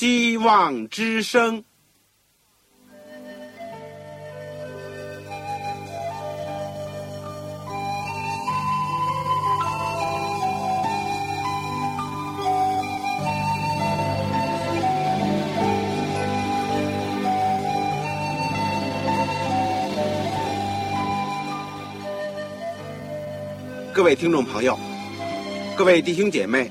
希望之声。各位听众朋友，各位弟兄姐妹，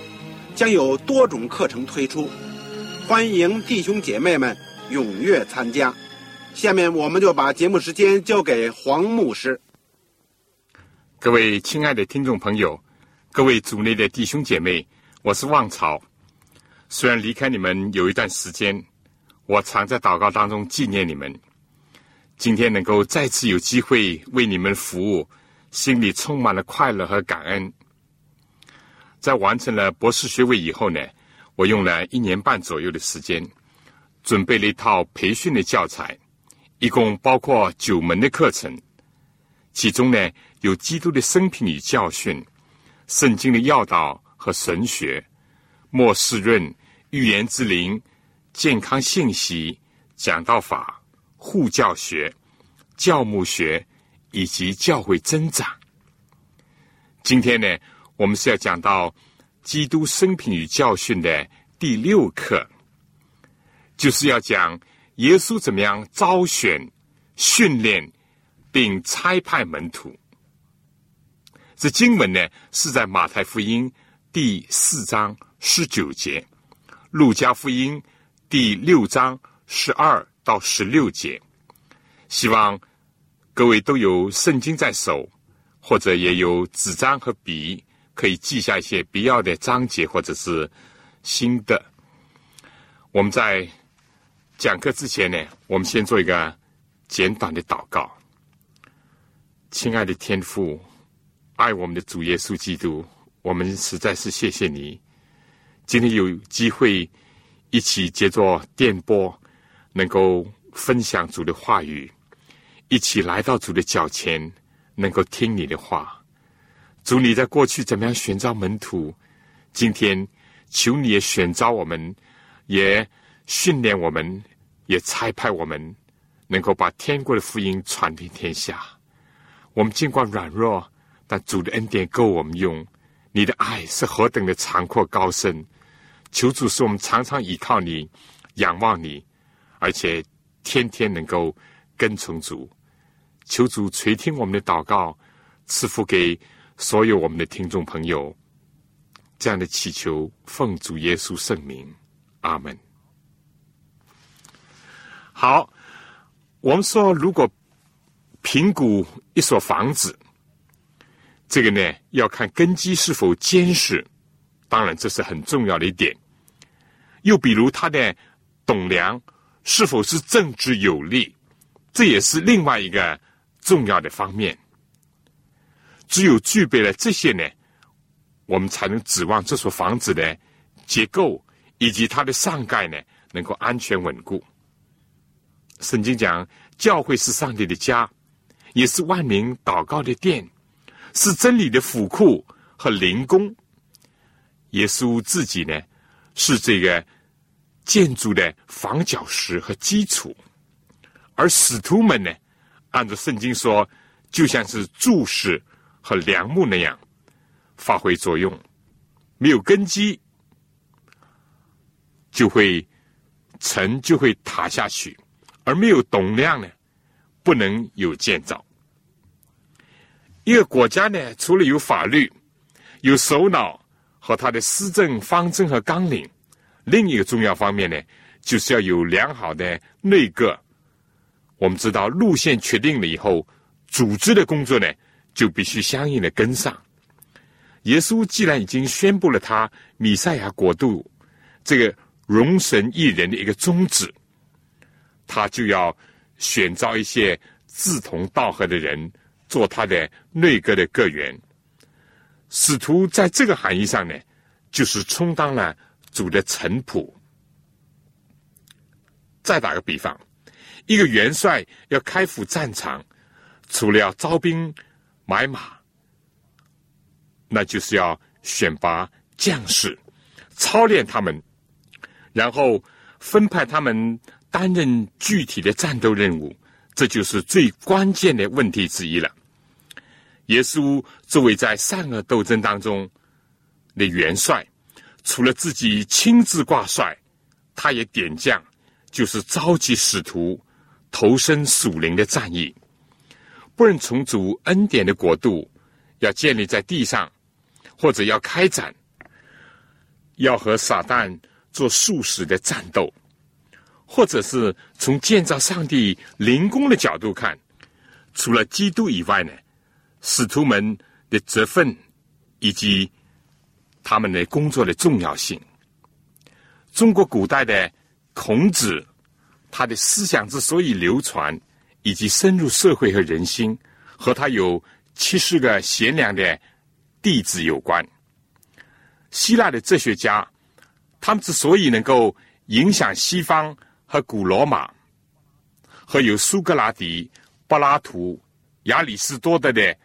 将有多种课程推出，欢迎弟兄姐妹们踊跃参加。下面我们就把节目时间交给黄牧师。各位亲爱的听众朋友，各位组内的弟兄姐妹，我是旺朝。虽然离开你们有一段时间，我常在祷告当中纪念你们。今天能够再次有机会为你们服务。心里充满了快乐和感恩。在完成了博士学位以后呢，我用了一年半左右的时间，准备了一套培训的教材，一共包括九门的课程。其中呢，有基督的生平与教训、圣经的要道和神学、末世论、预言之灵、健康信息、讲道法、护教学、教牧学。以及教会增长。今天呢，我们是要讲到基督生平与教训的第六课，就是要讲耶稣怎么样招选、训练并差派门徒。这经文呢是在马太福音第四章十九节，路加福音第六章十二到十六节。希望。各位都有圣经在手，或者也有纸张和笔，可以记下一些必要的章节或者是新的。我们在讲课之前呢，我们先做一个简短的祷告。亲爱的天父，爱我们的主耶稣基督，我们实在是谢谢你，今天有机会一起接着电波，能够分享主的话语。一起来到主的脚前，能够听你的话。主，你在过去怎么样选召门徒？今天求你也选召我们，也训练我们，也差派我们，能够把天国的福音传遍天下。我们尽管软弱，但主的恩典够我们用。你的爱是何等的长阔高深！求主使我们常常依靠你，仰望你，而且天天能够跟从主。求主垂听我们的祷告，赐福给所有我们的听众朋友。这样的祈求，奉主耶稣圣名，阿门。好，我们说，如果评估一所房子，这个呢，要看根基是否坚实，当然这是很重要的一点。又比如它的栋梁是否是正直有力，这也是另外一个。重要的方面，只有具备了这些呢，我们才能指望这所房子的结构以及它的上盖呢，能够安全稳固。圣经讲，教会是上帝的家，也是万民祷告的殿，是真理的府库和灵宫。耶稣自己呢，是这个建筑的房角石和基础，而使徒们呢？按照圣经说，就像是柱石和梁木那样发挥作用，没有根基就会沉，就会塌下去；而没有董量呢，不能有建造。一个国家呢，除了有法律、有首脑和他的施政方针和纲领，另一个重要方面呢，就是要有良好的内阁。我们知道路线确定了以后，组织的工作呢就必须相应的跟上。耶稣既然已经宣布了他弥赛亚国度这个容神一人的一个宗旨，他就要选召一些志同道合的人做他的内阁的阁员。使徒在这个含义上呢，就是充当了主的臣仆。再打个比方，一个元帅要开赴战场，除了要招兵买马，那就是要选拔将士，操练他们，然后分派他们担任具体的战斗任务，这就是最关键的问题之一了。耶稣作为在善恶斗争当中的元帅，除了自己亲自挂帅，他也点将。就是召集使徒投身属灵的战役，不论从主恩典的国度要建立在地上，或者要开展，要和撒旦做数十的战斗，或者是从建造上帝灵宫的角度看，除了基督以外呢，使徒们的责份以及他们的工作的重要性，中国古代的。孔子他的思想之所以流传，以及深入社会和人心，和他有七十个贤良的弟子有关。希腊的哲学家，他们之所以能够影响西方和古罗马，和有苏格拉底、柏拉图、亚里士多德的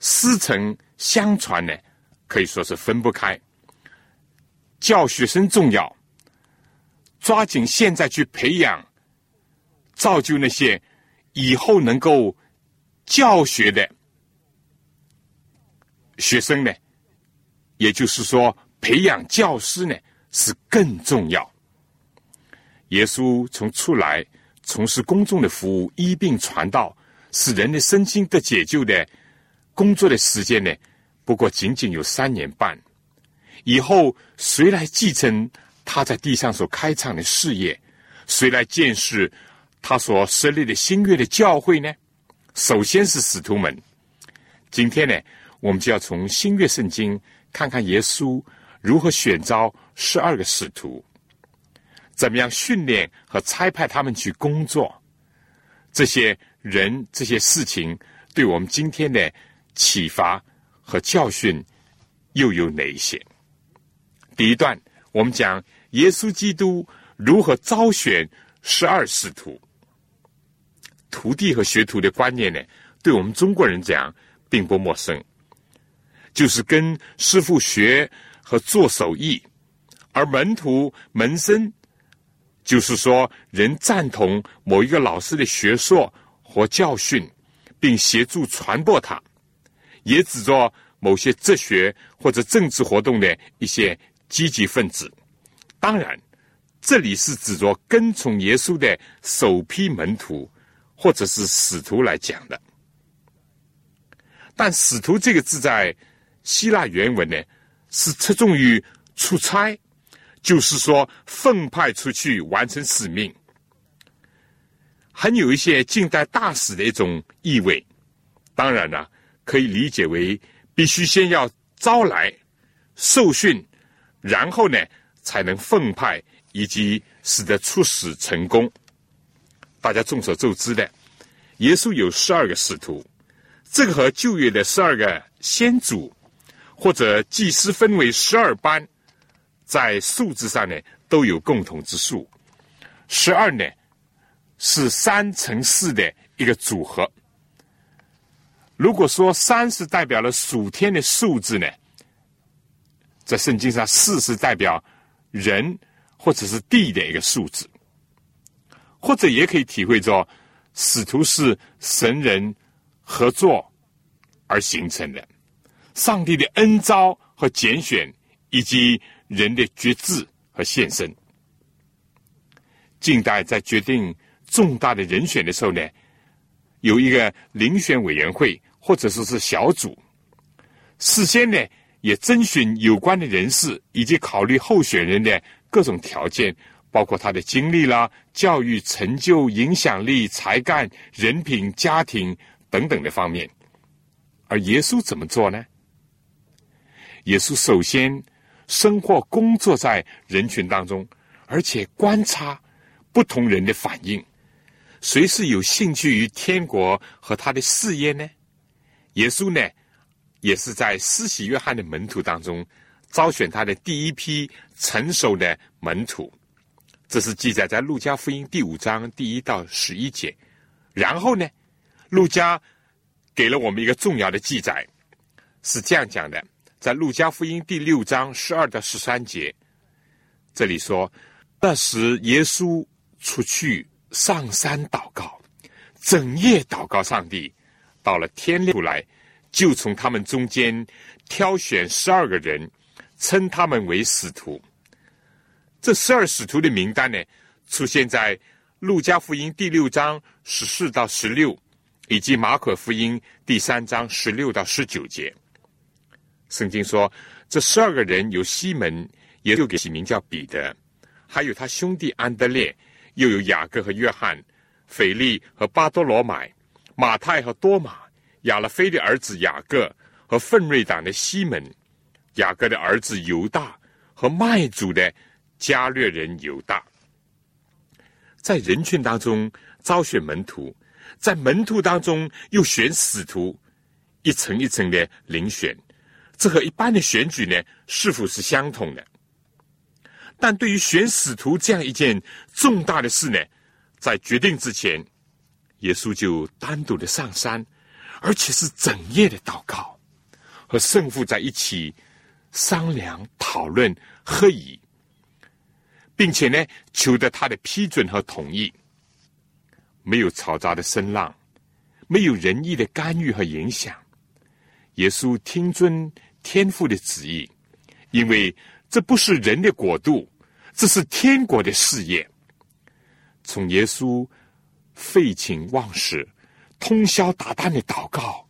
师承相传呢，可以说是分不开。教学生重要。抓紧现在去培养、造就那些以后能够教学的学生呢？也就是说，培养教师呢是更重要。耶稣从出来从事公众的服务、医病传道，使人的身心得解救的工作的时间呢，不过仅仅有三年半。以后谁来继承？他在地上所开创的事业，谁来见识他所设立的新月的教会呢？首先是使徒们。今天呢，我们就要从新月圣经看看耶稣如何选召十二个使徒，怎么样训练和差派他们去工作。这些人、这些事情，对我们今天的启发和教训又有哪一些？第一段。我们讲耶稣基督如何招选十二使徒，徒弟和学徒的观念呢？对我们中国人讲并不陌生，就是跟师傅学和做手艺，而门徒门生，就是说人赞同某一个老师的学说和教训，并协助传播它，也指着某些哲学或者政治活动的一些。积极分子，当然，这里是指着跟从耶稣的首批门徒，或者是使徒来讲的。但“使徒”这个字在希腊原文呢，是侧重于出差，就是说奉派出去完成使命，很有一些近代大使的一种意味。当然了，可以理解为必须先要招来受训。然后呢，才能奉派以及使得出使成功。大家众所周知的，耶稣有十二个使徒，这个和旧约的十二个先祖或者祭司分为十二班，在数字上呢都有共同之处。十二呢是三乘四的一个组合。如果说三是代表了属天的数字呢？在圣经上，四是代表人或者是地的一个数字，或者也可以体会着使徒是神人合作而形成的，上帝的恩招和拣选，以及人的决志和献身。近代在决定重大的人选的时候呢，有一个遴选委员会或者说是小组，事先呢。也征询有关的人士，以及考虑候选人的各种条件，包括他的经历啦、教育成就、影响力、才干、人品、家庭等等的方面。而耶稣怎么做呢？耶稣首先生活工作在人群当中，而且观察不同人的反应。谁是有兴趣于天国和他的事业呢？耶稣呢，也是在施洗约翰的门徒当中招选他的第一批成熟的门徒。这是记载在路加福音第五章第一到十一节。然后呢，路加给了我们一个重要的记载，是这样讲的：在路加福音第六章十二到十三节，这里说，那时耶稣出去上山祷告，整夜祷告上帝，到了天亮出来，就从他们中间挑选十二个人，称他们为使徒。这十二使徒的名单呢，出现在路加福音第六章十四到十六，以及马可福音第三章十六到十九节。圣经说，这十二个人有西门，也就给起名叫彼得，还有他兄弟安德烈，又有雅各和约翰，腓力和巴多罗买，马太和多马，亚勒菲的儿子雅各和奋锐党的西门，雅各的儿子犹大和麦族的。加略人犹大，在人群当中招选门徒，在门徒当中又选使徒，一层一层的遴选，这和一般的选举呢，是否是相同的？但对于选使徒这样一件重大的事呢，在决定之前，耶稣就单独的上山，而且是整夜的祷告，和圣父在一起商量、讨论、合议。并且呢，求得他的批准和同意。没有嘈杂的声浪，没有人意的干预和影响。耶稣听遵天父的旨意，因为这不是人的国度，这是天国的事业。从耶稣废寝忘食、通宵达旦的祷告，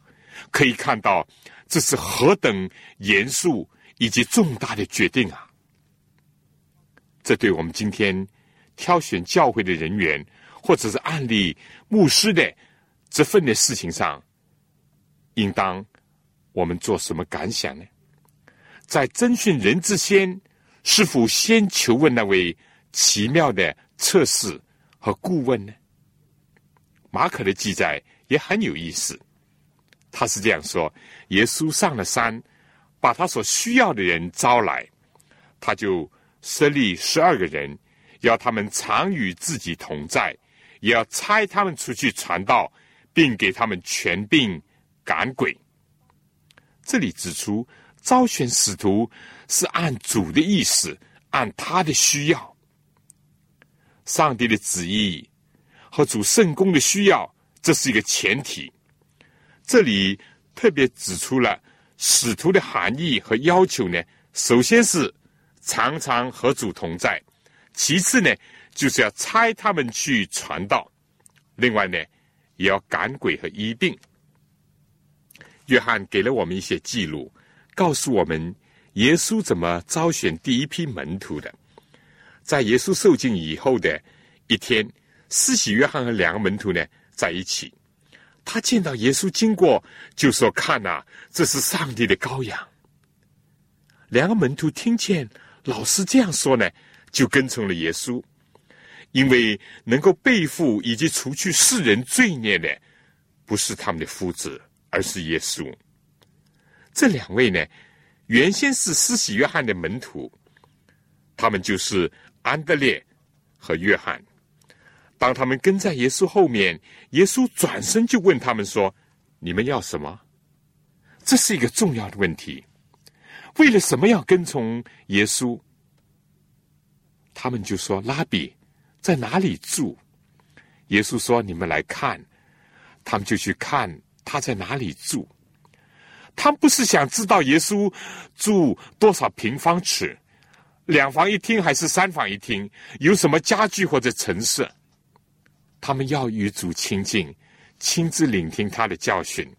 可以看到这是何等严肃以及重大的决定啊！这对我们今天挑选教会的人员，或者是案例牧师的这份的事情上，应当我们做什么感想呢？在征询人之先，是否先求问那位奇妙的测试和顾问呢？马可的记载也很有意思，他是这样说：耶稣上了山，把他所需要的人招来，他就。设立十二个人，要他们常与自己同在，也要差他们出去传道，并给他们权柄赶鬼。这里指出，招选使徒是按主的意思，按他的需要，上帝的旨意和主圣公的需要，这是一个前提。这里特别指出了使徒的含义和要求呢，首先是。常常和主同在，其次呢，就是要差他们去传道；另外呢，也要赶鬼和医病。约翰给了我们一些记录，告诉我们耶稣怎么招选第一批门徒的。在耶稣受尽以后的一天，施洗约翰和两个门徒呢在一起，他见到耶稣经过，就说：“看呐，这是上帝的羔羊。”两个门徒听见。老师这样说呢，就跟从了耶稣，因为能够背负以及除去世人罪孽的，不是他们的夫子，而是耶稣。这两位呢，原先是施洗约翰的门徒，他们就是安德烈和约翰。当他们跟在耶稣后面，耶稣转身就问他们说：“你们要什么？”这是一个重要的问题。为了什么要跟从耶稣？他们就说：“拉比在哪里住？”耶稣说：“你们来看。”他们就去看他在哪里住。他们不是想知道耶稣住多少平方尺，两房一厅还是三房一厅，有什么家具或者陈设。他们要与主亲近，亲自聆听他的教训。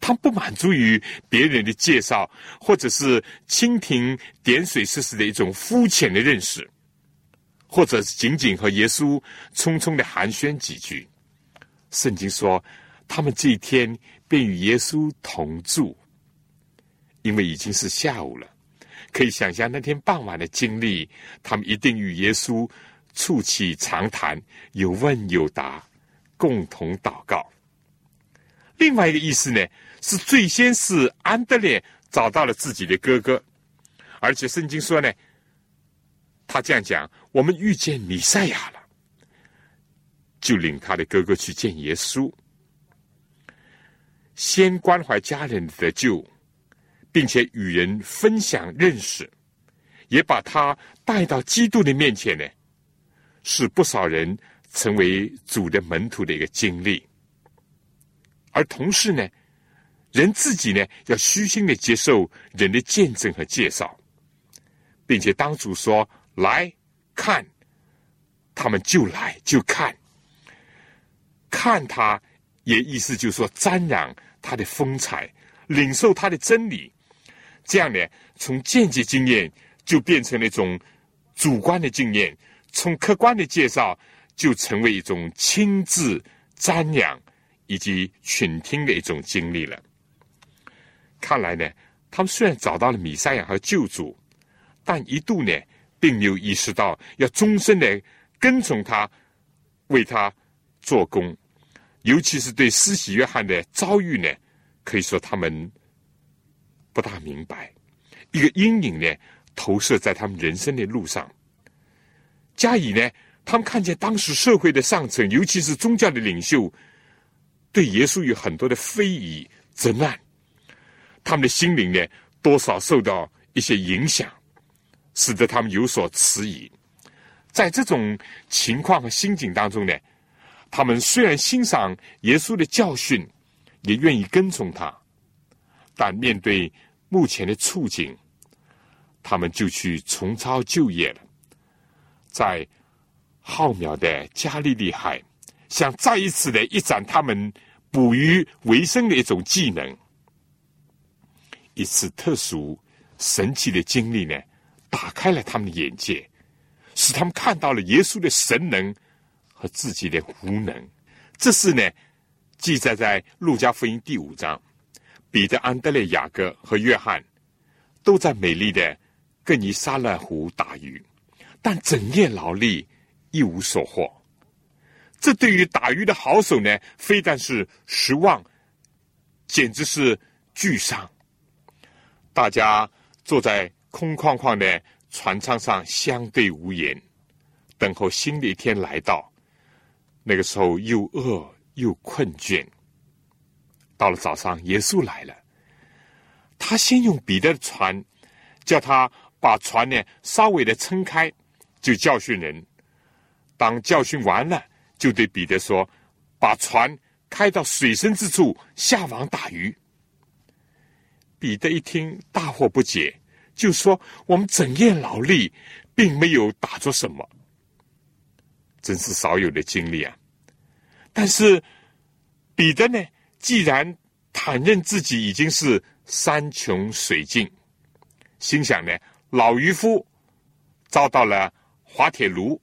他不满足于别人的介绍，或者是蜻蜓点水式式的一种肤浅的认识，或者是仅仅和耶稣匆匆的寒暄几句。圣经说，他们这一天便与耶稣同住，因为已经是下午了。可以想象那天傍晚的经历，他们一定与耶稣促膝长谈，有问有答，共同祷告。另外一个意思呢，是最先是安德烈找到了自己的哥哥，而且圣经说呢，他这样讲：我们遇见弥赛亚了，就领他的哥哥去见耶稣，先关怀家人的救。并且与人分享认识，也把他带到基督的面前呢，是不少人成为主的门徒的一个经历。而同时呢，人自己呢要虚心的接受人的见证和介绍，并且当主说来看，他们就来就看，看他也意思就是说沾染他的风采，领受他的真理。这样呢，从间接经验就变成了一种主观的经验，从客观的介绍就成为一种亲自瞻仰以及倾听的一种经历了。看来呢，他们虽然找到了米赛亚和救主，但一度呢，并没有意识到要终身的跟从他，为他做工。尤其是对施洗约翰的遭遇呢，可以说他们。不大明白，一个阴影呢投射在他们人生的路上。加以呢，他们看见当时社会的上层，尤其是宗教的领袖，对耶稣有很多的非议、责难，他们的心灵呢多少受到一些影响，使得他们有所迟疑。在这种情况和心境当中呢，他们虽然欣赏耶稣的教训，也愿意跟从他，但面对。目前的处境，他们就去重操旧业了，在浩渺的加利利海，想再一次的一展他们捕鱼为生的一种技能。一次特殊神奇的经历呢，打开了他们的眼界，使他们看到了耶稣的神能和自己的无能。这是呢，记载在路加福音第五章。彼得、安德烈、雅各和约翰都在美丽的更尼沙勒湖打鱼，但整夜劳力一无所获。这对于打鱼的好手呢，非但是失望，简直是巨伤。大家坐在空旷旷的船舱上，相对无言，等候新的一天来到。那个时候又饿又困倦。到了早上，耶稣来了。他先用彼得的船，叫他把船呢稍微的撑开，就教训人。当教训完了，就对彼得说：“把船开到水深之处，下网打鱼。”彼得一听，大惑不解，就说：“我们整夜劳力，并没有打着什么，真是少有的经历啊！”但是彼得呢？既然坦认自己已经是山穷水尽，心想呢，老渔夫遭到了滑铁卢，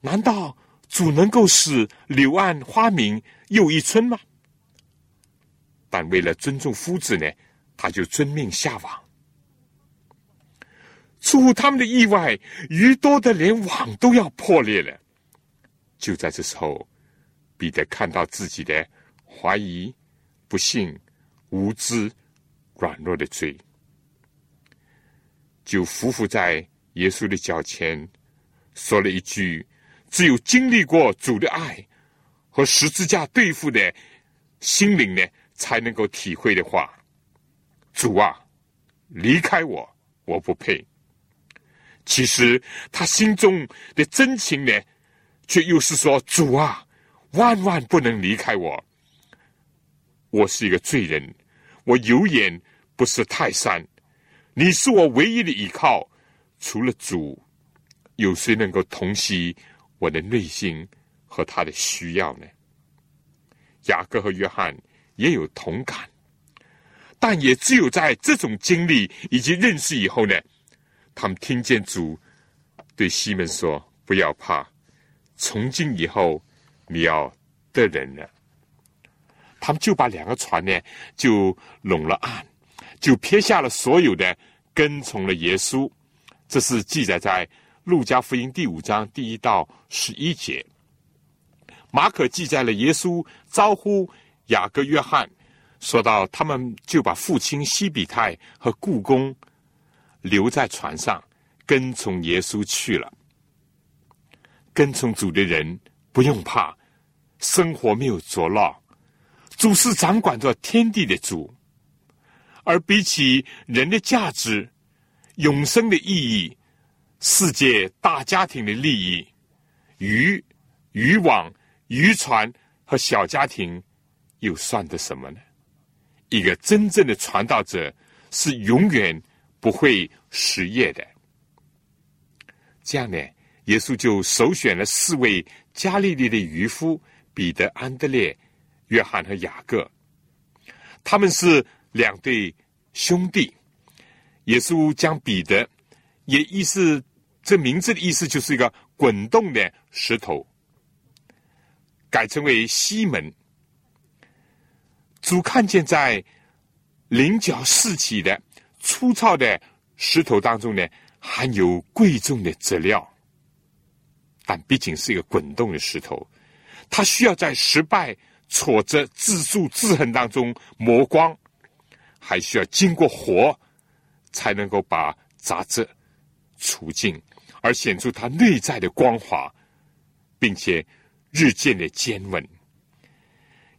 难道主能够使柳暗花明又一村吗？但为了尊重夫子呢，他就遵命下网。出乎他们的意外，鱼多的连网都要破裂了。就在这时候，彼得看到自己的。怀疑、不幸、无知、软弱的罪，就伏伏在耶稣的脚前，说了一句：“只有经历过主的爱和十字架对付的心灵呢，才能够体会的话。”主啊，离开我，我不配。其实他心中的真情呢，却又是说：“主啊，万万不能离开我。”我是一个罪人，我有眼不识泰山，你是我唯一的依靠，除了主，有谁能够同悉我的内心和他的需要呢？雅各和约翰也有同感，但也只有在这种经历以及认识以后呢，他们听见主对西门说：“不要怕，从今以后你要得人了。”他们就把两个船呢，就拢了岸，就撇下了所有的，跟从了耶稣。这是记载在路加福音第五章第一到十一节。马可记载了耶稣招呼雅各、约翰，说到他们就把父亲西比泰和故宫留在船上，跟从耶稣去了。跟从主的人不用怕，生活没有着落，主是掌管着天地的主，而比起人的价值、永生的意义、世界大家庭的利益、渔渔网、渔船和小家庭，又算得什么呢？一个真正的传道者是永远不会失业的。这样呢？耶稣就首选了四位加利利的渔夫：彼得、安德烈、约翰和雅各。他们是两对兄弟。耶稣将彼得，也意思这名字的意思就是一个滚动的石头，改称为西门。主看见在棱角四起的粗糙的石头当中呢，含有贵重的质料。但毕竟是一个滚动的石头，它需要在失败、挫折、自助、自恨当中磨光，还需要经过火，才能够把杂质除尽，而显出它内在的光滑，并且日渐的坚稳。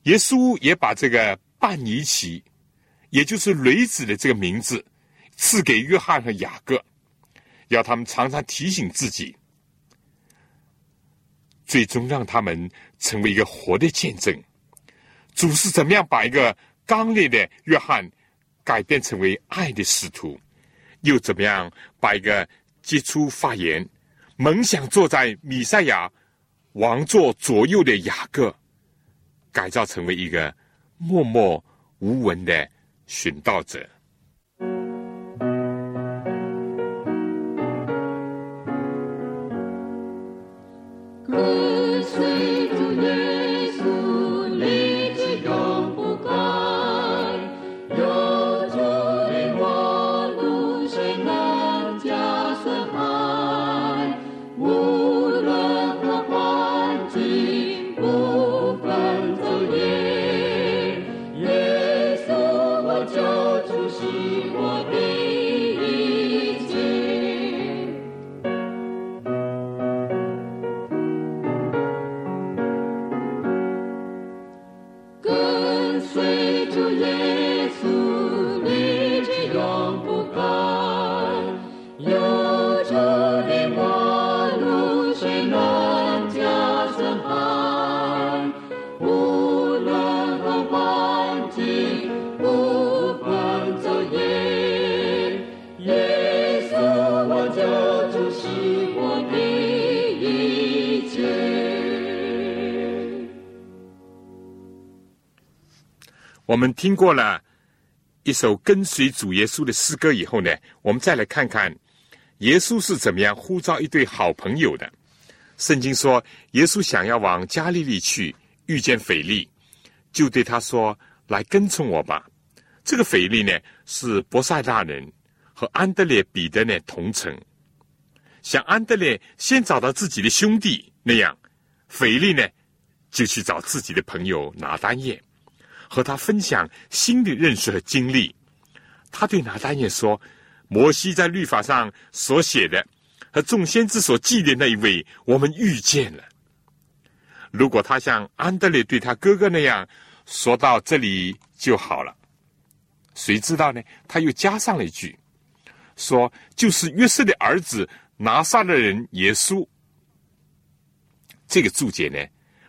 耶稣也把这个半尼奇，也就是雷子的这个名字，赐给约翰和雅各，要他们常常提醒自己。最终让他们成为一个活的见证。主是怎么样把一个刚烈的约翰改变成为爱的使徒，又怎么样把一个杰出发言、梦想坐在米赛亚王座左右的雅各，改造成为一个默默无闻的寻道者。们听过了一首跟随主耶稣的诗歌以后呢，我们再来看看耶稣是怎么样呼召一对好朋友的。圣经说，耶稣想要往加利利去，遇见腓力，就对他说：“来跟从我吧。”这个腓力呢，是伯赛大人和安德烈、彼得呢同城。像安德烈先找到自己的兄弟那样，腓力呢就去找自己的朋友拿单叶。和他分享新的认识和经历，他对拿单也说：“摩西在律法上所写的和众先知所记的那一位，我们遇见了。如果他像安德烈对他哥哥那样说到这里就好了。谁知道呢？他又加上了一句，说就是约瑟的儿子拿撒勒人耶稣。这个注解呢，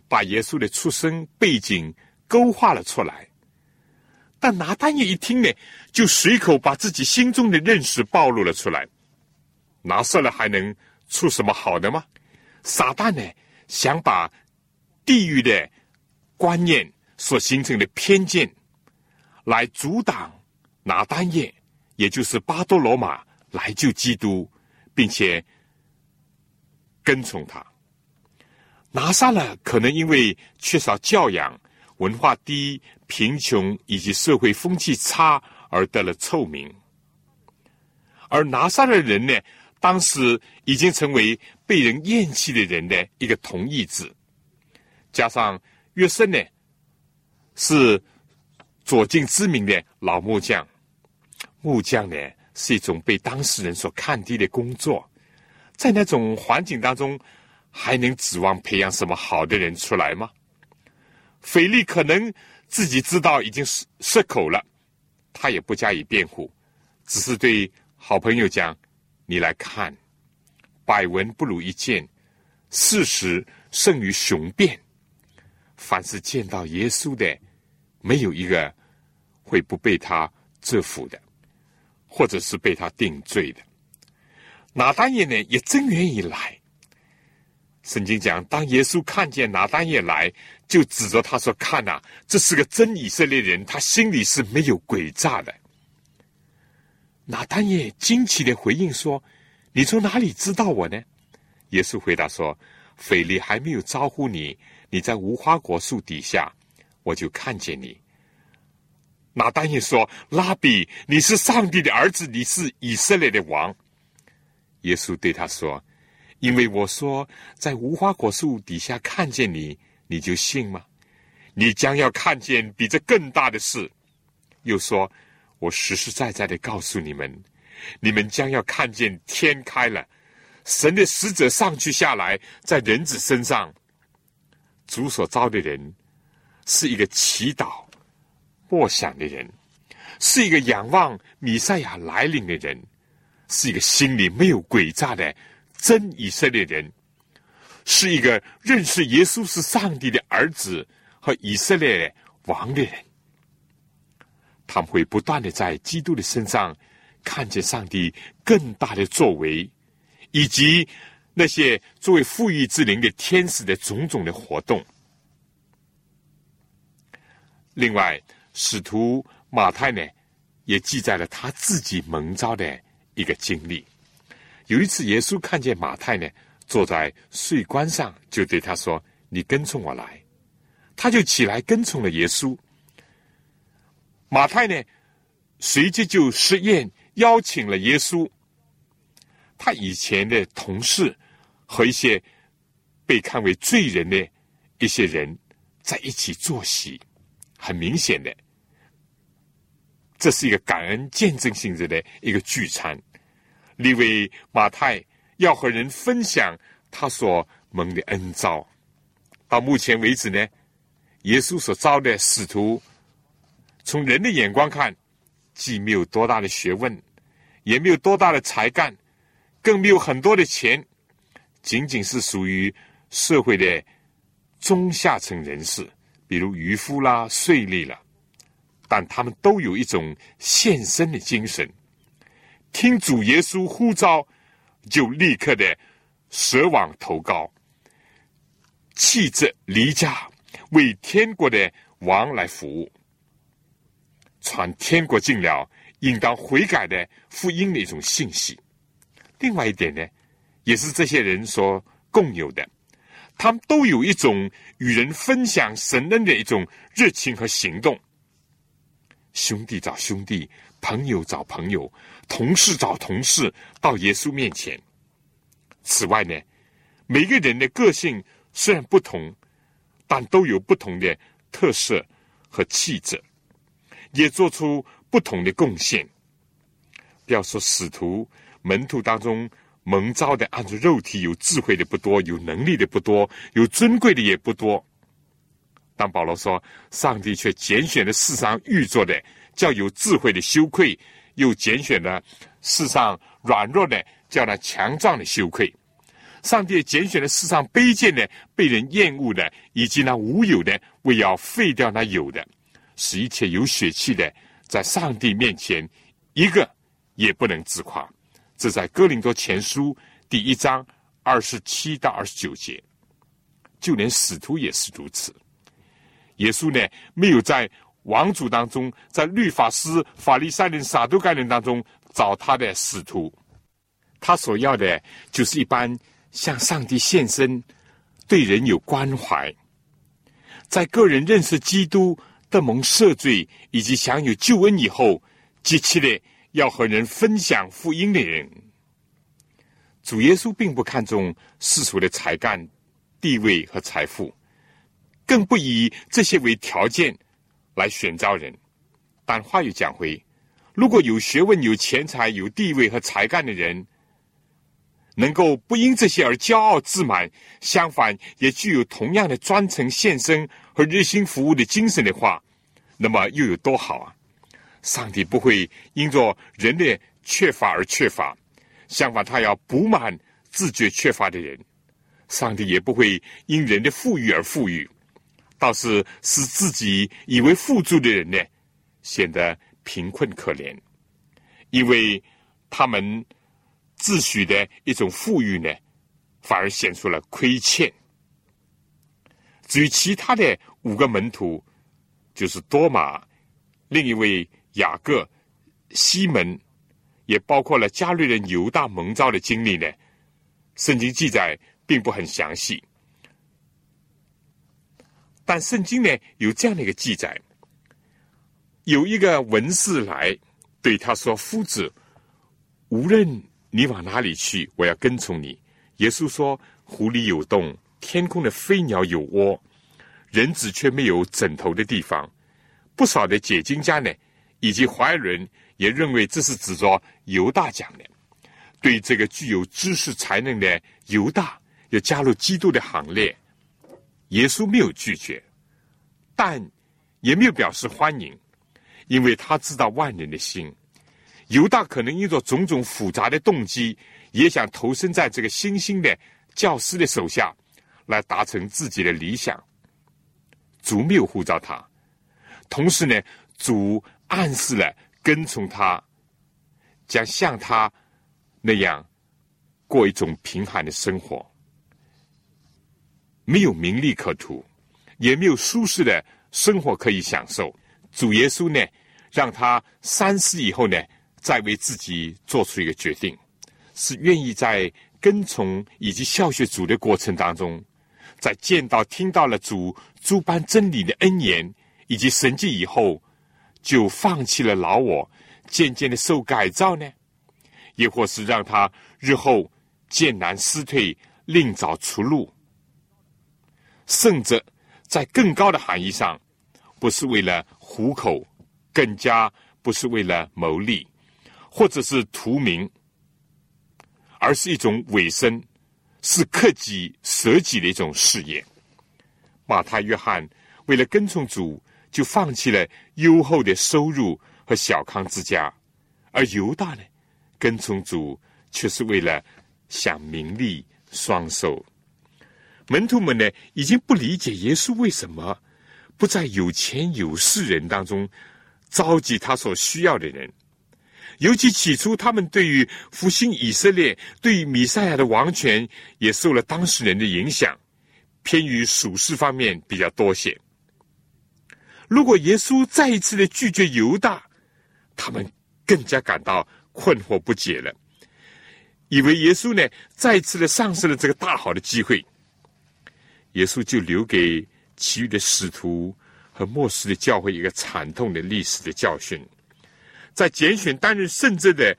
把耶稣的出生背景。”勾画了出来，但拿单也一听呢，就随口把自己心中的认识暴露了出来。拿色了还能出什么好的吗？撒旦呢，想把地狱的观念所形成的偏见，来阻挡拿单叶，也就是巴多罗马来救基督，并且跟从他。拿撒勒可能因为缺少教养。文化低、贫穷以及社会风气差而得了臭名，而拿撒勒人呢，当时已经成为被人厌弃的人的一个同义字。加上约瑟呢，是左近知名的老木匠。木匠呢，是一种被当事人所看低的工作，在那种环境当中，还能指望培养什么好的人出来吗？腓力可能自己知道已经失失口了，他也不加以辩护，只是对好朋友讲：“你来看，百闻不如一见，事实胜于雄辩。凡是见到耶稣的，没有一个会不被他折服的，或者是被他定罪的。”拿单叶呢，也真愿意来。圣经讲，当耶稣看见拿单也来，就指着他说：“看呐，这是个真以色列人，他心里是没有诡诈的。”拿单也惊奇的回应说：“你从哪里知道我呢？”耶稣回答说：“腓力还没有招呼你，你在无花果树底下，我就看见你。”拿单叶说：“拉比，你是上帝的儿子，你是以色列的王。”耶稣对他说。因为我说在无花果树底下看见你，你就信吗？你将要看见比这更大的事。又说，我实实在在的告诉你们，你们将要看见天开了，神的使者上去下来，在人子身上。主所招的人，是一个祈祷、默想的人，是一个仰望弥赛亚来临的人，是一个心里没有诡诈的。真以色列人是一个认识耶稣是上帝的儿子和以色列王的人，他们会不断的在基督的身上看见上帝更大的作为，以及那些作为富裕之灵的天使的种种的活动。另外，使徒马太呢，也记载了他自己蒙召的一个经历。有一次，耶稣看见马太呢坐在税关上，就对他说：“你跟从我来。”他就起来跟从了耶稣。马太呢随即就设宴邀请了耶稣。他以前的同事和一些被看为罪人的一些人在一起坐席，很明显的，这是一个感恩见证性质的一个聚餐。立位马太要和人分享他所蒙的恩招。到目前为止呢，耶稣所招的使徒，从人的眼光看，既没有多大的学问，也没有多大的才干，更没有很多的钱，仅仅是属于社会的中下层人士，比如渔夫啦、税吏啦。但他们都有一种献身的精神。听主耶稣呼召，就立刻的舍往投高，弃之离家，为天国的王来服务，传天国进了，应当悔改的福音的一种信息。另外一点呢，也是这些人所共有的，他们都有一种与人分享神恩的一种热情和行动。兄弟找兄弟。朋友找朋友，同事找同事，到耶稣面前。此外呢，每个人的个性虽然不同，但都有不同的特色和气质，也做出不同的贡献。不要说使徒门徒当中蒙召的，按照肉体有智慧的不多，有能力的不多，有尊贵的也不多。但保罗说，上帝却拣选了世上预作的。叫有智慧的羞愧，又拣选了世上软弱的，叫那强壮的羞愧。上帝拣选了世上卑贱的、被人厌恶的，以及那无有的，为要废掉那有的，使一切有血气的，在上帝面前一个也不能自夸。这在哥林多前书第一章二十七到二十九节，就连使徒也是如此。耶稣呢，没有在。王族当中，在律法师、法利赛人、撒都盖人当中找他的使徒，他所要的就是一般向上帝献身、对人有关怀，在个人认识基督、得蒙赦罪以及享有救恩以后，积极的要和人分享福音的人。主耶稣并不看重世俗的才干、地位和财富，更不以这些为条件来选召人。但话又讲回，如果有学问、有钱财、有地位和才干的人，能够不因这些而骄傲自满，相反也具有同样的专诚献身和热心服务的精神的话，那么又有多好啊！上帝不会因着人的缺乏而缺乏。相反，他要补满自觉缺乏的人；上帝也不会因人的富裕而富裕，倒是使自己以为富足的人呢显得贫困可怜，因为他们自诩的一种富裕呢，反而显出了亏欠。至于其他的五个门徒，就是多马、另一位雅各、西门。也包括了加略人犹大蒙召的经历呢。圣经记载并不很详细，但圣经呢有这样的一个记载：有一个文士来对他说：“夫子，无论你往哪里去，我要跟从你。”耶稣说：“湖里有洞，天空的飞鸟有窝，人子却没有枕头的地方。”不少的解经家呢，以及怀人。也认为这是指着犹大讲的，对这个具有知识才能的犹大要加入基督的行列，耶稣没有拒绝，但也没有表示欢迎，因为他知道万人的心，犹大可能因着种种复杂的动机，也想投身在这个新兴的教师的手下，来达成自己的理想。主没有呼召他，同时呢，主暗示了。跟从他，将像他那样过一种贫寒的生活，没有名利可图，也没有舒适的生活可以享受。主耶稣呢，让他三思以后呢，再为自己做出一个决定，是愿意在跟从以及效学主的过程当中，在见到听到了主诸般真理的恩言以及神迹以后。就放弃了老我，渐渐的受改造呢？亦或是让他日后艰难失退，另找出路？甚至在更高的含义上，不是为了糊口，更加不是为了谋利，或者是图名，而是一种委身，是克己舍己的一种事业。马太、约翰为了跟从主。就放弃了优厚的收入和小康之家，而犹大呢，跟从主却是为了享名利双收。门徒们呢，已经不理解耶稣为什么不在有钱有势人当中召集他所需要的人，尤其起初他们对于复兴以色列、对于米赛亚的王权，也受了当事人的影响，偏于属世方面比较多些。如果耶稣再一次的拒绝犹大，他们更加感到困惑不解了，以为耶稣呢再次的丧失了这个大好的机会。耶稣就留给其余的使徒和末世的教会一个惨痛的历史的教训。在拣选担任圣职的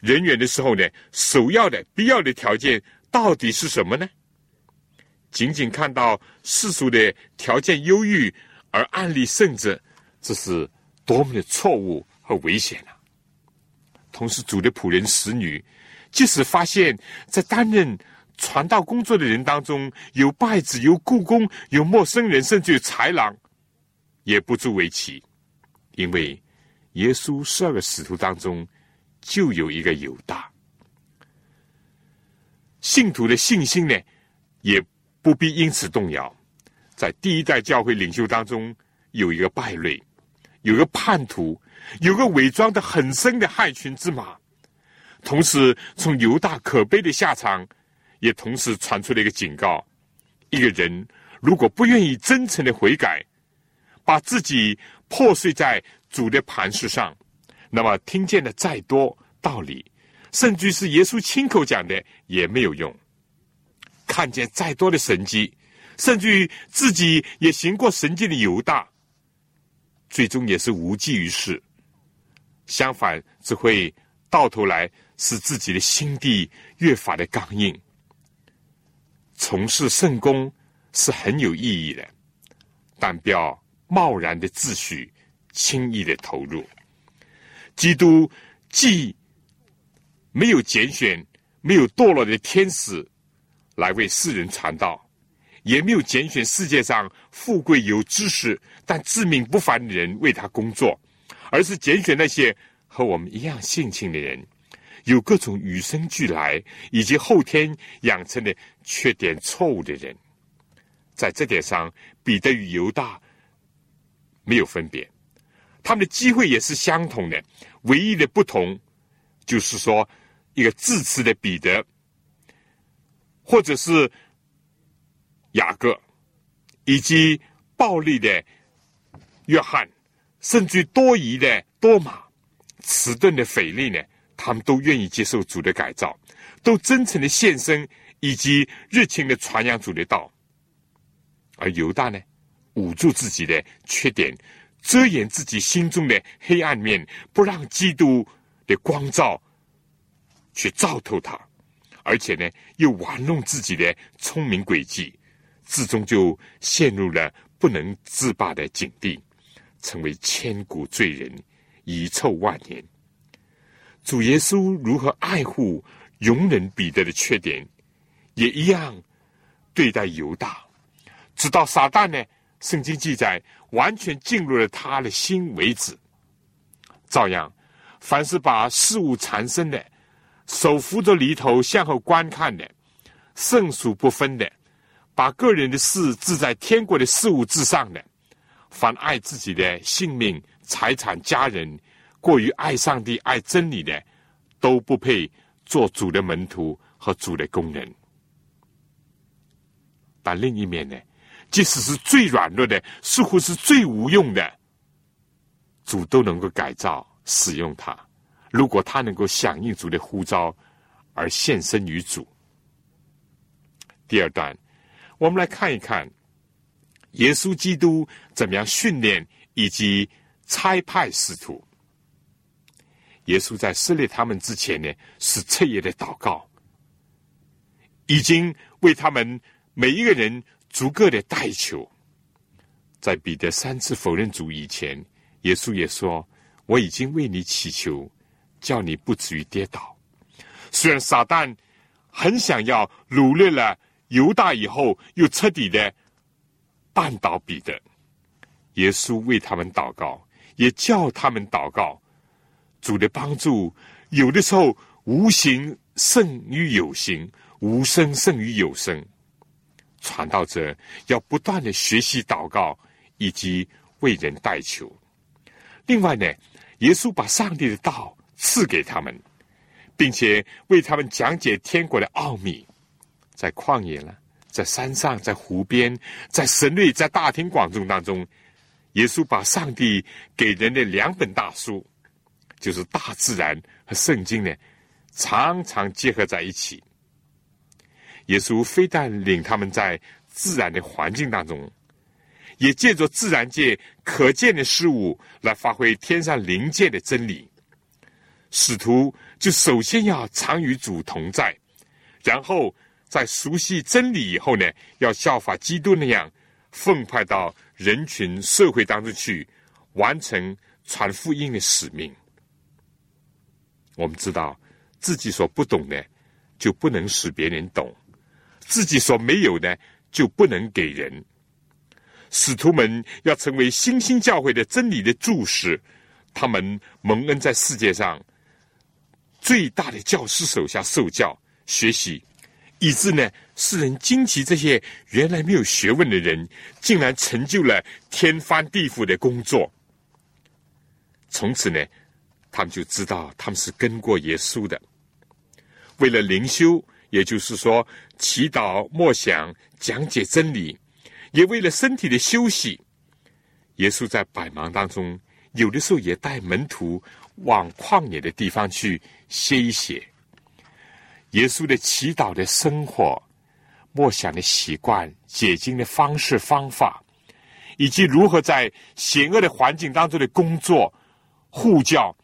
人员的时候呢，首要的必要的条件到底是什么呢？仅仅看到世俗的条件优越。而案例甚至，这是多么的错误和危险啊！同时，主的仆人、使女，即使发现，在担任传道工作的人当中，有拜子、有故宫、有陌生人，甚至有豺狼，也不足为奇，因为耶稣十二个使徒当中，就有一个犹大。信徒的信心呢，也不必因此动摇。在第一代教会领袖当中，有一个败类，有个叛徒，有个伪装的很深的害群之马。同时，从犹大可悲的下场，也同时传出了一个警告：一个人如果不愿意真诚的悔改，把自己破碎在主的磐石上，那么听见的再多道理，甚至是耶稣亲口讲的也没有用；看见再多的神迹。甚至于自己也行过神迹的犹大，最终也是无济于事。相反，只会到头来使自己的心地越发的刚硬。从事圣功是很有意义的，但不要贸然的自诩，轻易的投入。基督既没有拣选没有堕落的天使来为世人传道，也没有拣选世界上富贵有知识但自命不凡的人为他工作。而是拣选那些和我们一样性情的人，有各种与生俱来以及后天养成的缺点错误的人，在这点上，彼得与犹大没有分别，他们的机会也是相同的，唯一的不同就是说，一个自持的彼得，或者是雅各，以及暴力的约翰。甚至多疑的多马、迟钝的腓力呢，他们都愿意接受主的改造，都真诚的献身，以及热情的传扬主的道。而犹大呢，捂住自己的缺点，遮掩自己心中的黑暗面，不让基督的光照去照透他，而且呢，又玩弄自己的聪明诡计，最终就陷入了不能自拔的境地。成为千古罪人，遗臭万年。主耶稣如何爱护、容忍彼得的缺点，也一样对待犹大。直到撒旦呢？圣经记载，完全进入了他的心为止。照样，凡是把事物缠身的，手扶着犁头向后观看的，胜数不分的，把个人的事置在天国的事物之上的。凡爱自己的性命、财产、家人，过于爱上帝、爱真理的，都不配做主的门徒和主的工人。但另一面呢，即使是最软弱的，似乎是最无用的，主都能够改造使用他。如果他能够响应主的呼召而献身于主。第二段，我们来看一看。耶稣基督怎么样训练以及差派使徒？耶稣在撕裂他们之前呢，是彻夜的祷告，已经为他们每一个人逐个的代求。在彼得三次否认主以前，耶稣也说：“我已经为你祈求，叫你不至于跌倒。”虽然撒旦很想要掳掠了犹大以后，又彻底的。绊倒彼得，耶稣为他们祷告，也叫他们祷告。主的帮助，有的时候无形胜于有形，无声胜于有声。传道者要不断的学习祷告，以及为人代求。另外呢，耶稣把上帝的道赐给他们，并且为他们讲解天国的奥秘，在旷野了。在山上，在湖边，在神内，在大庭广众当中，耶稣把上帝给人的两本大书，就是大自然和圣经呢，常常结合在一起。耶稣非但领他们在自然的环境当中，也借着自然界可见的事物来发挥天上灵界的真理。使徒就首先要常与主同在，然后。在熟悉真理以后呢，要效法基督那样，奉派到人群社会当中去，完成传福音的使命。我们知道自己所不懂的，就不能使别人懂；自己所没有的，就不能给人。使徒们要成为新兴教会的真理的注释，他们蒙恩在世界上最大的教师手下受教学习。以致呢，世人惊奇，这些原来没有学问的人，竟然成就了天翻地覆的工作。从此呢，他们就知道他们是跟过耶稣的。为了灵修，也就是说祈祷、默想、讲解真理，也为了身体的休息，耶稣在百忙当中，有的时候也带门徒往旷野的地方去歇一歇。耶稣的祈祷的生活、默想的习惯、解经的方式方法，以及如何在险恶的环境当中的工作、护教、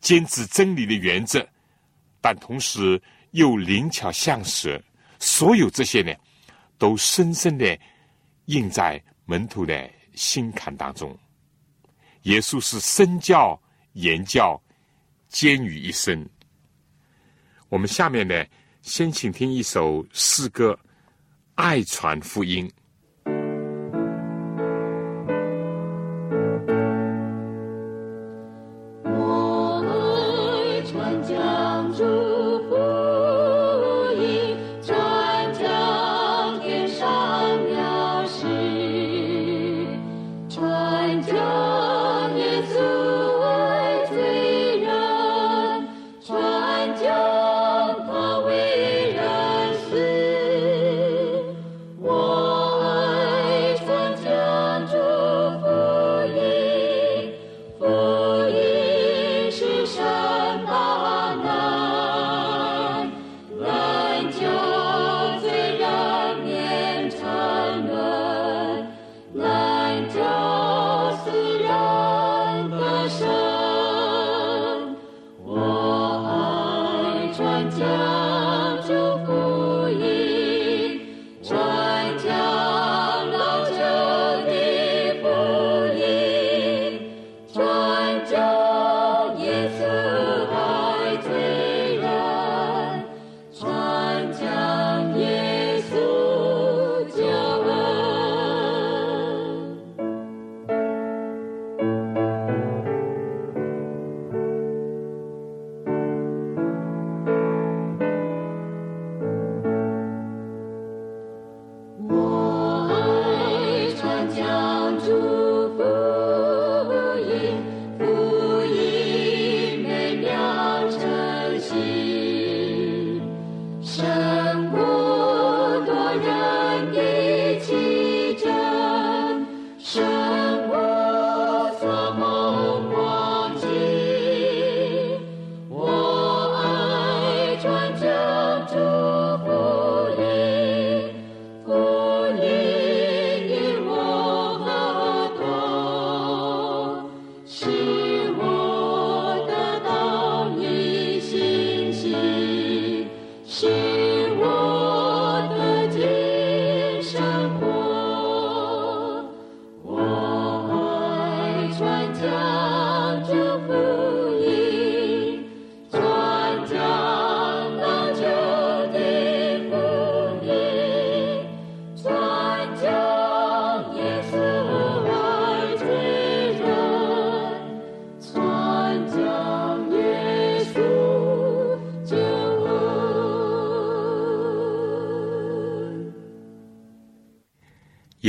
坚持真理的原则，但同时又灵巧像蛇。所有这些呢，都深深的印在门徒的心坎当中。耶稣是身教言教兼于一身。我们下面呢，先请听一首诗歌《爱传福音》。and joy.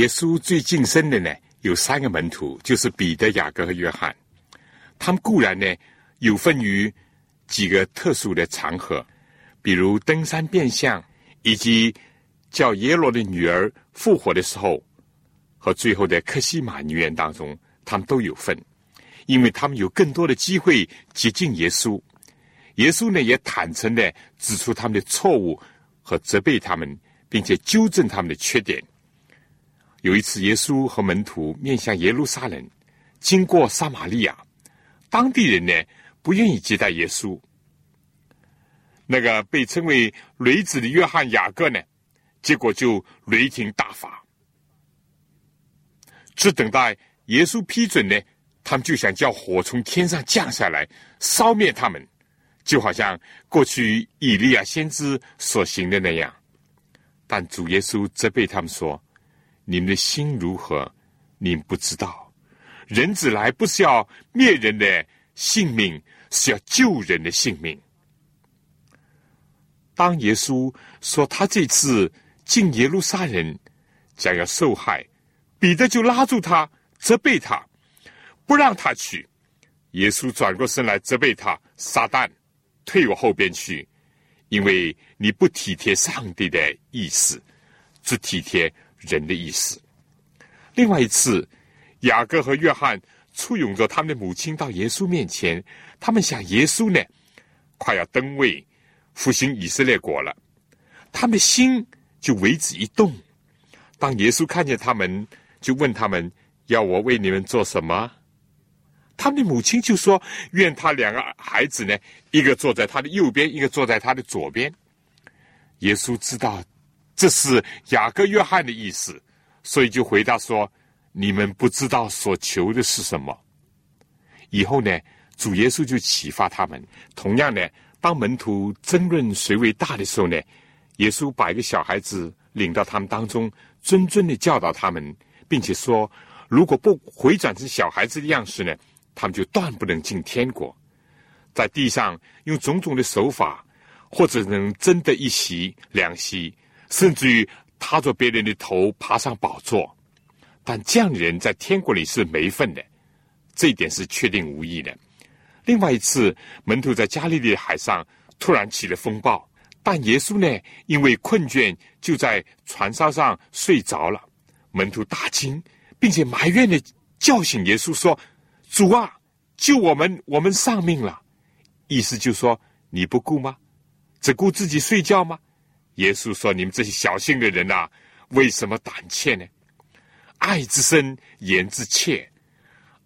耶稣最近身的呢，有三个门徒，就是彼得、雅各和约翰。他们固然呢有份于几个特殊的场合，比如登山变相，以及叫耶罗的女儿复活的时候，和最后的克西马女园当中，他们都有份，因为他们有更多的机会接近耶稣。耶稣呢也坦诚的指出他们的错误和责备他们，并且纠正他们的缺点。有一次，耶稣和门徒面向耶路撒冷，经过撒玛利亚，当地人呢不愿意接待耶稣。那个被称为雷子的约翰雅各呢，结果就雷霆大发，只等待耶稣批准呢，他们就想叫火从天上降下来烧灭他们，就好像过去以利亚先知所行的那样。但主耶稣责备他们说。你们的心如何？你们不知道，人子来不是要灭人的性命，是要救人的性命。当耶稣说他这次进耶路撒冷将要受害，彼得就拉住他，责备他，不让他去。耶稣转过身来责备他：“撒旦，退我后边去，因为你不体贴上帝的意思，只体贴。”人的意思。另外一次，雅各和约翰簇拥着他们的母亲到耶稣面前，他们想耶稣呢，快要登位复兴以色列国了，他们的心就为之一动。当耶稣看见他们，就问他们要我为你们做什么？他们的母亲就说：“愿他两个孩子呢，一个坐在他的右边，一个坐在他的左边。”耶稣知道这是雅各、约翰的意思，所以就回答说：“你们不知道所求的是什么。”以后呢，主耶稣就启发他们。同样呢，当门徒争论谁为大的时候呢，耶稣把一个小孩子领到他们当中，谆谆的教导他们，并且说：“如果不回转成小孩子的样式呢，他们就断不能进天国。”在地上用种种的手法。或者能争得一席两席，甚至于踏着别人的头爬上宝座，但这样的人在天国里是没份的，这一点是确定无疑的。另外一次，门徒在加利利海上突然起了风暴，但耶稣呢，因为困倦，就在船舱上睡着了。门徒大惊，并且埋怨的叫醒耶稣说：“主啊，救我们！我们丧命了。”意思就说你不顾吗？只顾自己睡觉吗？耶稣说：“你们这些小心的人呐，为什么胆怯呢？爱之深，言之切。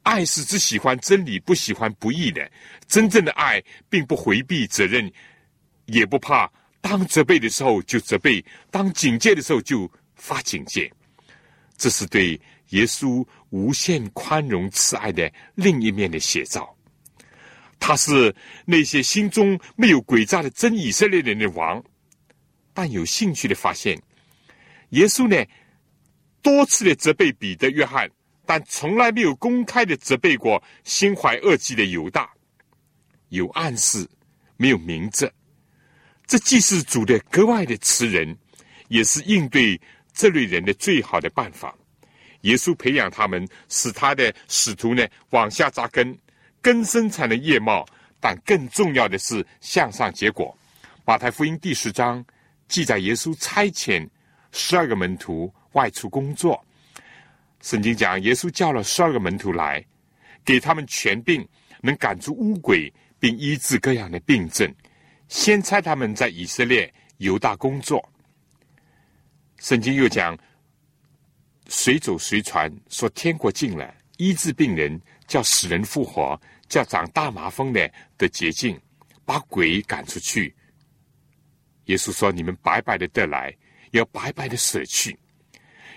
爱是只喜欢真理，不喜欢不义的。真正的爱，并不回避责任，也不怕当责备的时候就责备，当警戒的时候就发警戒。这是对耶稣无限宽容慈爱的另一面的写照。”他是那些心中没有诡诈的真以色列人的王，但有兴趣的发现，耶稣呢多次的责备彼得、约翰，但从来没有公开的责备过心怀恶计的犹大，有暗示，没有明着。这既是主的格外的慈人，也是应对这类人的最好的办法。耶稣培养他们，使他的使徒呢往下扎根。根生产的叶茂，但更重要的是向上结果。马太福音第十章记载耶稣差遣十二个门徒外出工作。圣经讲耶稣叫了十二个门徒来，给他们权柄，能赶出污鬼，并医治各样的病症。先差他们在以色列犹大工作。圣经又讲随走随传，说天国近了，医治病人，叫死人复活。叫长大麻风的的捷径，把鬼赶出去。耶稣说：“你们白白的得来，要白白的舍去。”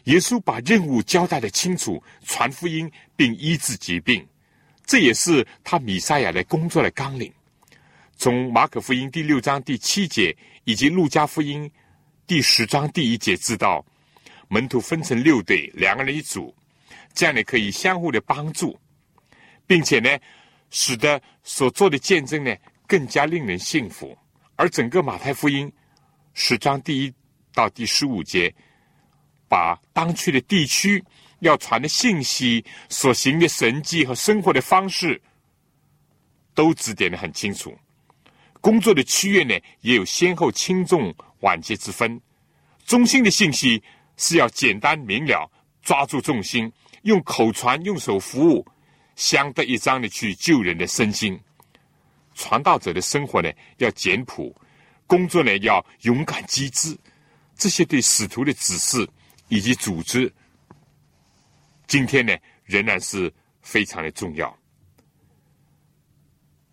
耶稣把任务交代的清楚，传福音并医治疾病，这也是他米赛亚的工作的纲领。从马可福音第六章第七节以及路加福音第十章第一节知道，门徒分成六队，两个人一组，这样呢可以相互的帮助，并且呢。使得所做的见证呢更加令人信服，而整个马太福音十章第一到第十五节，把当去的地区要传的信息、所行的神迹和生活的方式，都指点的很清楚。工作的区域呢也有先后轻重晚节之分。中心的信息是要简单明了，抓住重心，用口传，用手服务。相得益彰的去救人的身心，传道者的生活呢要简朴，工作呢要勇敢机智，这些对使徒的指示以及组织，今天呢仍然是非常的重要。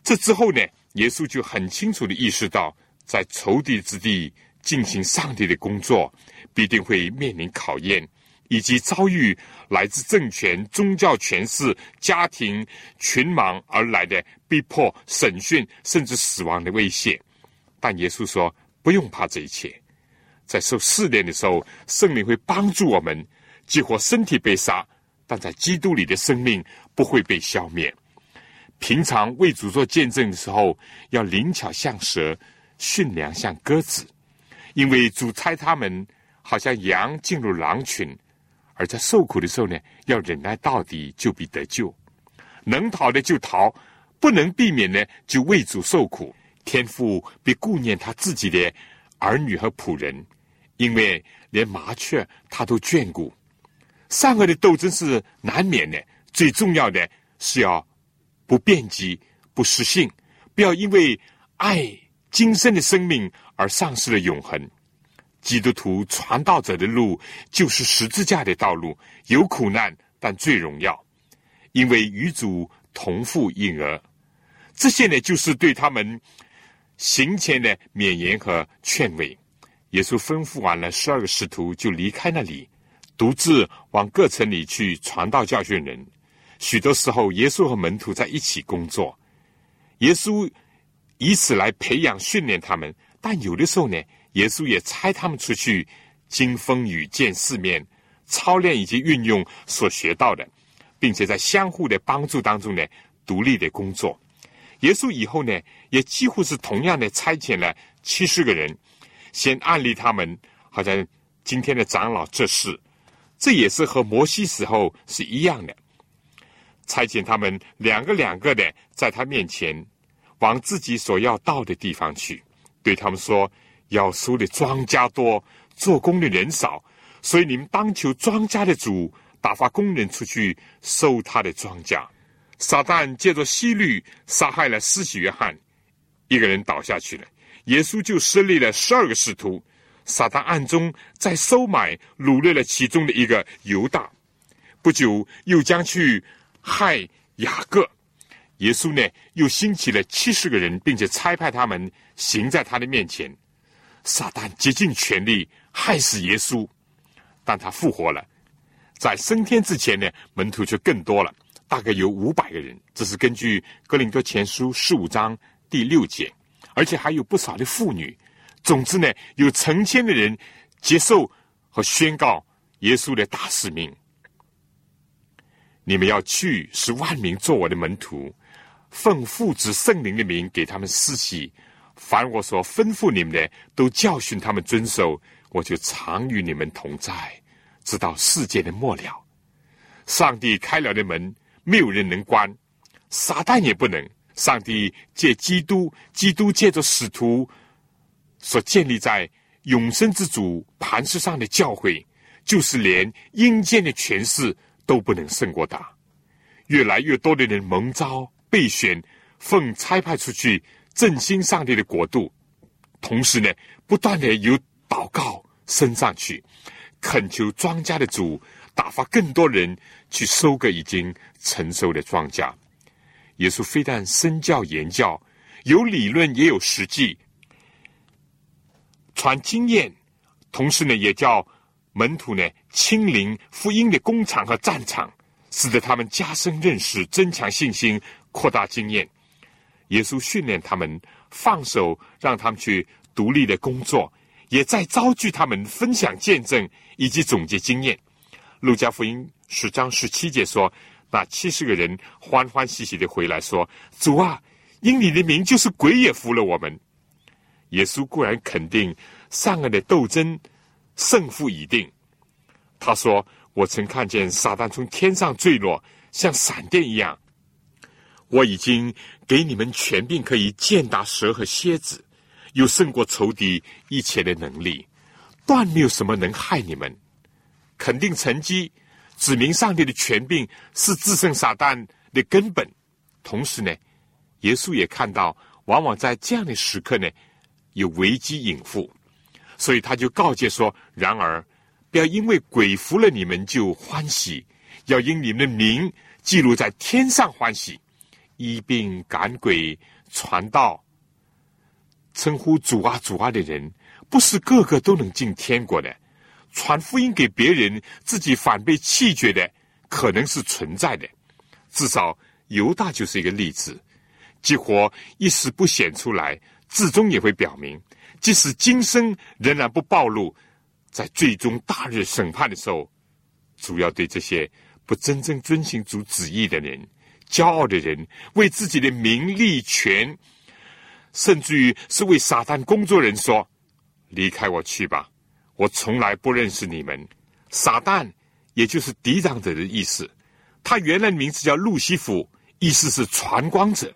这之后呢，耶稣就很清楚的意识到，在仇敌之地进行上帝的工作，必定会面临考验。以及遭遇来自政权、宗教权势、家庭、群盲而来的逼迫、审讯，甚至死亡的威胁。但耶稣说：“不用怕这一切，在受试炼的时候，圣灵会帮助我们，即或身体被杀，但在基督里的生命不会被消灭。平常为主做见证的时候，要灵巧像蛇，驯良像鸽子，因为主差他们好像羊进入狼群。”而在受苦的时候呢，要忍耐到底，就必得救。能逃的就逃，不能避免呢，就为主受苦。天父必顾念他自己的儿女和仆人，因为连麻雀他都眷顾。善恶的斗争是难免的，最重要的是要不变机、不失信，不要因为爱今生的生命而丧失了永恒。基督徒传道者的路就是十字架的道路，有苦难，但最荣耀，因为与主同父异儿。这些呢，就是对他们行前的勉言和劝慰。耶稣吩咐完了十二个使徒，就离开那里，独自往各城里去传道教训人。许多时候，耶稣和门徒在一起工作，耶稣以此来培养训练他们。但有的时候呢，耶稣也差他们出去经风雨、见世面，操练以及运用所学到的，并且在相互的帮助当中呢，独立的工作。耶稣以后呢，也几乎是同样的差遣了七十个人，先安利他们，好像今天的长老这事，这也是和摩西时候是一样的。差遣他们两个两个的在他面前，往自己所要到的地方去，对他们说：要收的庄稼多，做工的人少，所以你们当求庄稼的主打发工人出去收他的庄稼。撒旦借着希律杀害了施洗约翰，一个人倒下去了，耶稣就设立了十二个使徒。撒旦暗中在收买掳掠了其中的一个犹大，不久又将去。害雅各，耶稣呢又兴起了七十个人，并且差派他们行在他的面前。撒旦竭尽全力害死耶稣，但他复活了。在升天之前呢，门徒就更多了，大概有五百个人。这是根据哥林多前书十五章第六节，而且还有不少的妇女。总之呢，有成千的人接受和宣告耶稣的大使命。你们要去，使万民做我的门徒，奉父子圣灵的名给他们施洗。凡我所吩咐你们的，都教训他们遵守。我就常与你们同在，直到世界的末了。上帝开了的门，没有人能关；撒旦也不能。上帝借基督，基督借着使徒所建立在永生之主磐石上的教会，就是连阴间的权势。都不能胜过他。越来越多的人蒙召备选，奉差派出去振兴上帝的国度。同时呢，不断的有祷告升上去，恳求庄稼的主打发更多人去收割已经成熟的庄稼。耶稣非但身教言教，有理论也有实际，传经验，同时呢，也叫。门徒呢，亲临福音的工厂和战场，使得他们加深认识、增强信心、扩大经验。耶稣训练他们，放手让他们去独立的工作，也在招聚他们分享见证以及总结经验。路加福音十章十七节说：“那七十个人欢欢喜喜的回来说：‘主啊，因你的名，就是鬼也服了我们。’耶稣固然肯定善恶的斗争。”胜负已定。他说：“我曾看见撒旦从天上坠落，像闪电一样。我已经给你们权柄，可以践踏蛇和蝎子，有胜过仇敌一切的能力，断没有什么能害你们。肯定成绩，指明上帝的权柄是制胜撒旦的根本。同时呢，耶稣也看到，往往在这样的时刻呢，有危机隐伏。”所以他就告诫说：“然而，不要因为鬼服了你们就欢喜，要因你们的名记录在天上欢喜。医病赶鬼传道，称呼主啊主啊的人，不是个个都能进天国的。传福音给别人，自己反被弃绝的，可能是存在的。至少犹大就是一个例子。即或一时不显出来，至终也会表明。”即使今生仍然不暴露，在最终大日审判的时候，主要对这些不真正遵行主旨意的人、骄傲的人、为自己的名利权，甚至于是为撒旦工作人说：“离开我去吧，我从来不认识你们。”撒旦也就是抵挡者的意思，他原来名字叫路西弗，意思是传光者。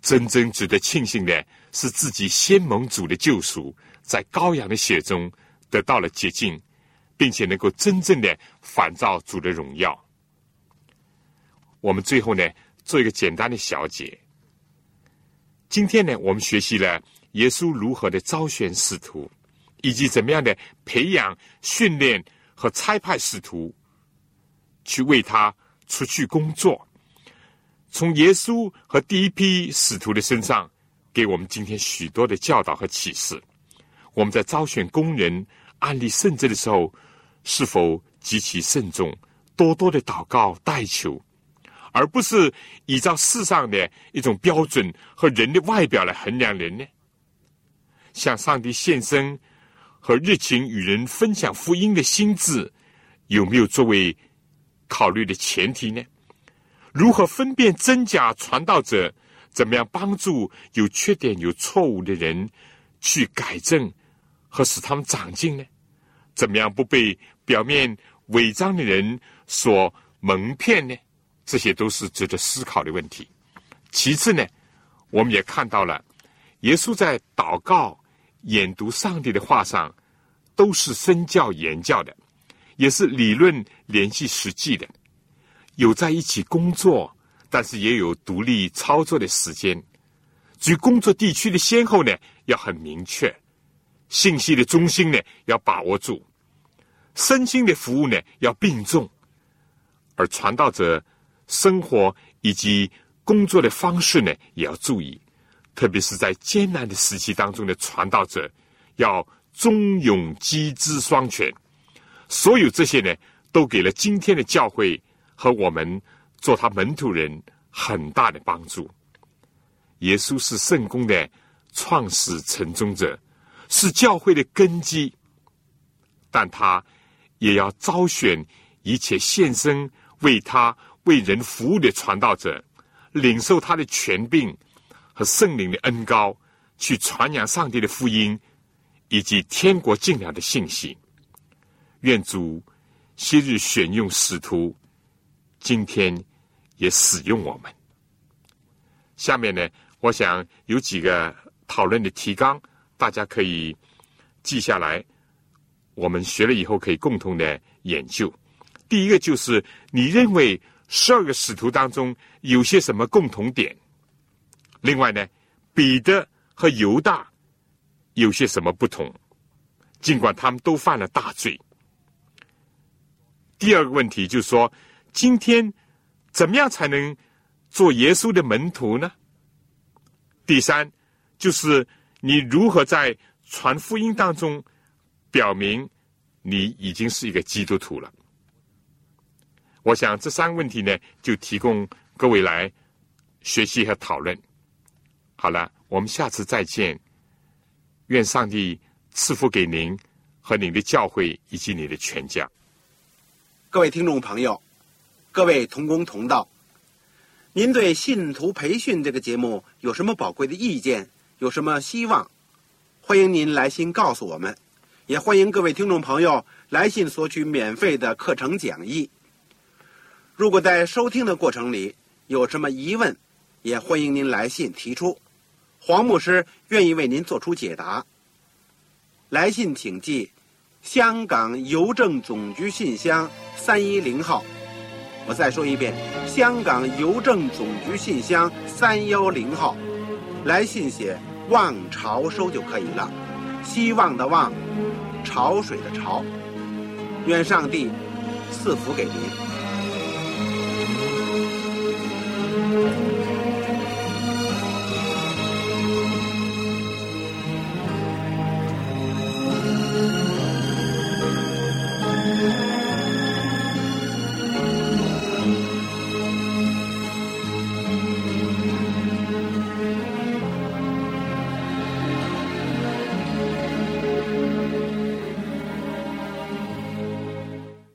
真正值得庆幸的是，自己先盟主的救赎，在羔羊的血中得到了洁净，并且能够真正的反照主的荣耀。我们最后呢，做一个简单的小结。今天呢，我们学习了耶稣如何的招选使徒，以及怎么样的培养、训练和差派使徒去为他出去工作。从耶稣和第一批使徒的身上，给我们今天许多的教导和启示。我们在招选工人、安利圣职的时候，是否极其慎重，多多的祷告代求，而不是依照世上的一种标准和人的外表来衡量人呢？向上帝献身和热情与人分享福音的心智，有没有作为考虑的前提呢？如何分辨真假传道者？怎么样帮助有缺点、有错误的人去改正和使他们长进呢？怎么样不被表面伪装的人所蒙骗呢？这些都是值得思考的问题。其次呢，我们也看到了耶稣在祷告、研读上帝的话上，都是身教言教的，也是理论联系实际的。有在一起工作，但是也有独立操作的时间。至于工作地区的先后呢，要很明确；信息的中心呢，要把握住；身心的服务呢，要并重。而传道者生活以及工作的方式呢，也要注意。特别是在艰难的时期当中的传道者，要忠勇机智双全。所有这些呢，都给了今天的教会。和我们做他门徒人很大的帮助。耶稣是圣公的创始成宗者，是教会的根基，但他也要招选一切献身为他为人服务的传道者，领受他的权柄圣灵的恩高，去传扬上帝的福音以及天国进了的信息。愿主昔日选用使徒。今天也使用我们。下面呢，我想有几个讨论的提纲，大家可以记下来。我们学了以后可以共同的研究。第一个就是，你认为十二个使徒当中有些什么共同点？另外呢，彼得和犹大有些什么不同？尽管他们都犯了大罪。第二个问题就是说。今天怎么样才能做耶稣的门徒呢？第三，就是你如何在传福音当中表明你已经是一个基督徒了？我想这三个问题呢，就提供各位来学习和讨论。好了，我们下次再见。愿上帝赐福给您和您的教会以及你的全家。各位听众朋友。各位同工同道，您对信徒培训这个节目有什么宝贵的意见？有什么希望？欢迎您来信告诉我们，也欢迎各位听众朋友来信索取免费的课程讲义。如果在收听的过程里有什么疑问，也欢迎您来信提出，黄牧师愿意为您做出解答。来信请寄香港邮政总局信箱三一零号。我再说一遍，香港邮政总局信箱三幺零号，来信写“望潮收”就可以了。希望的望，潮水的潮。愿上帝赐福给您。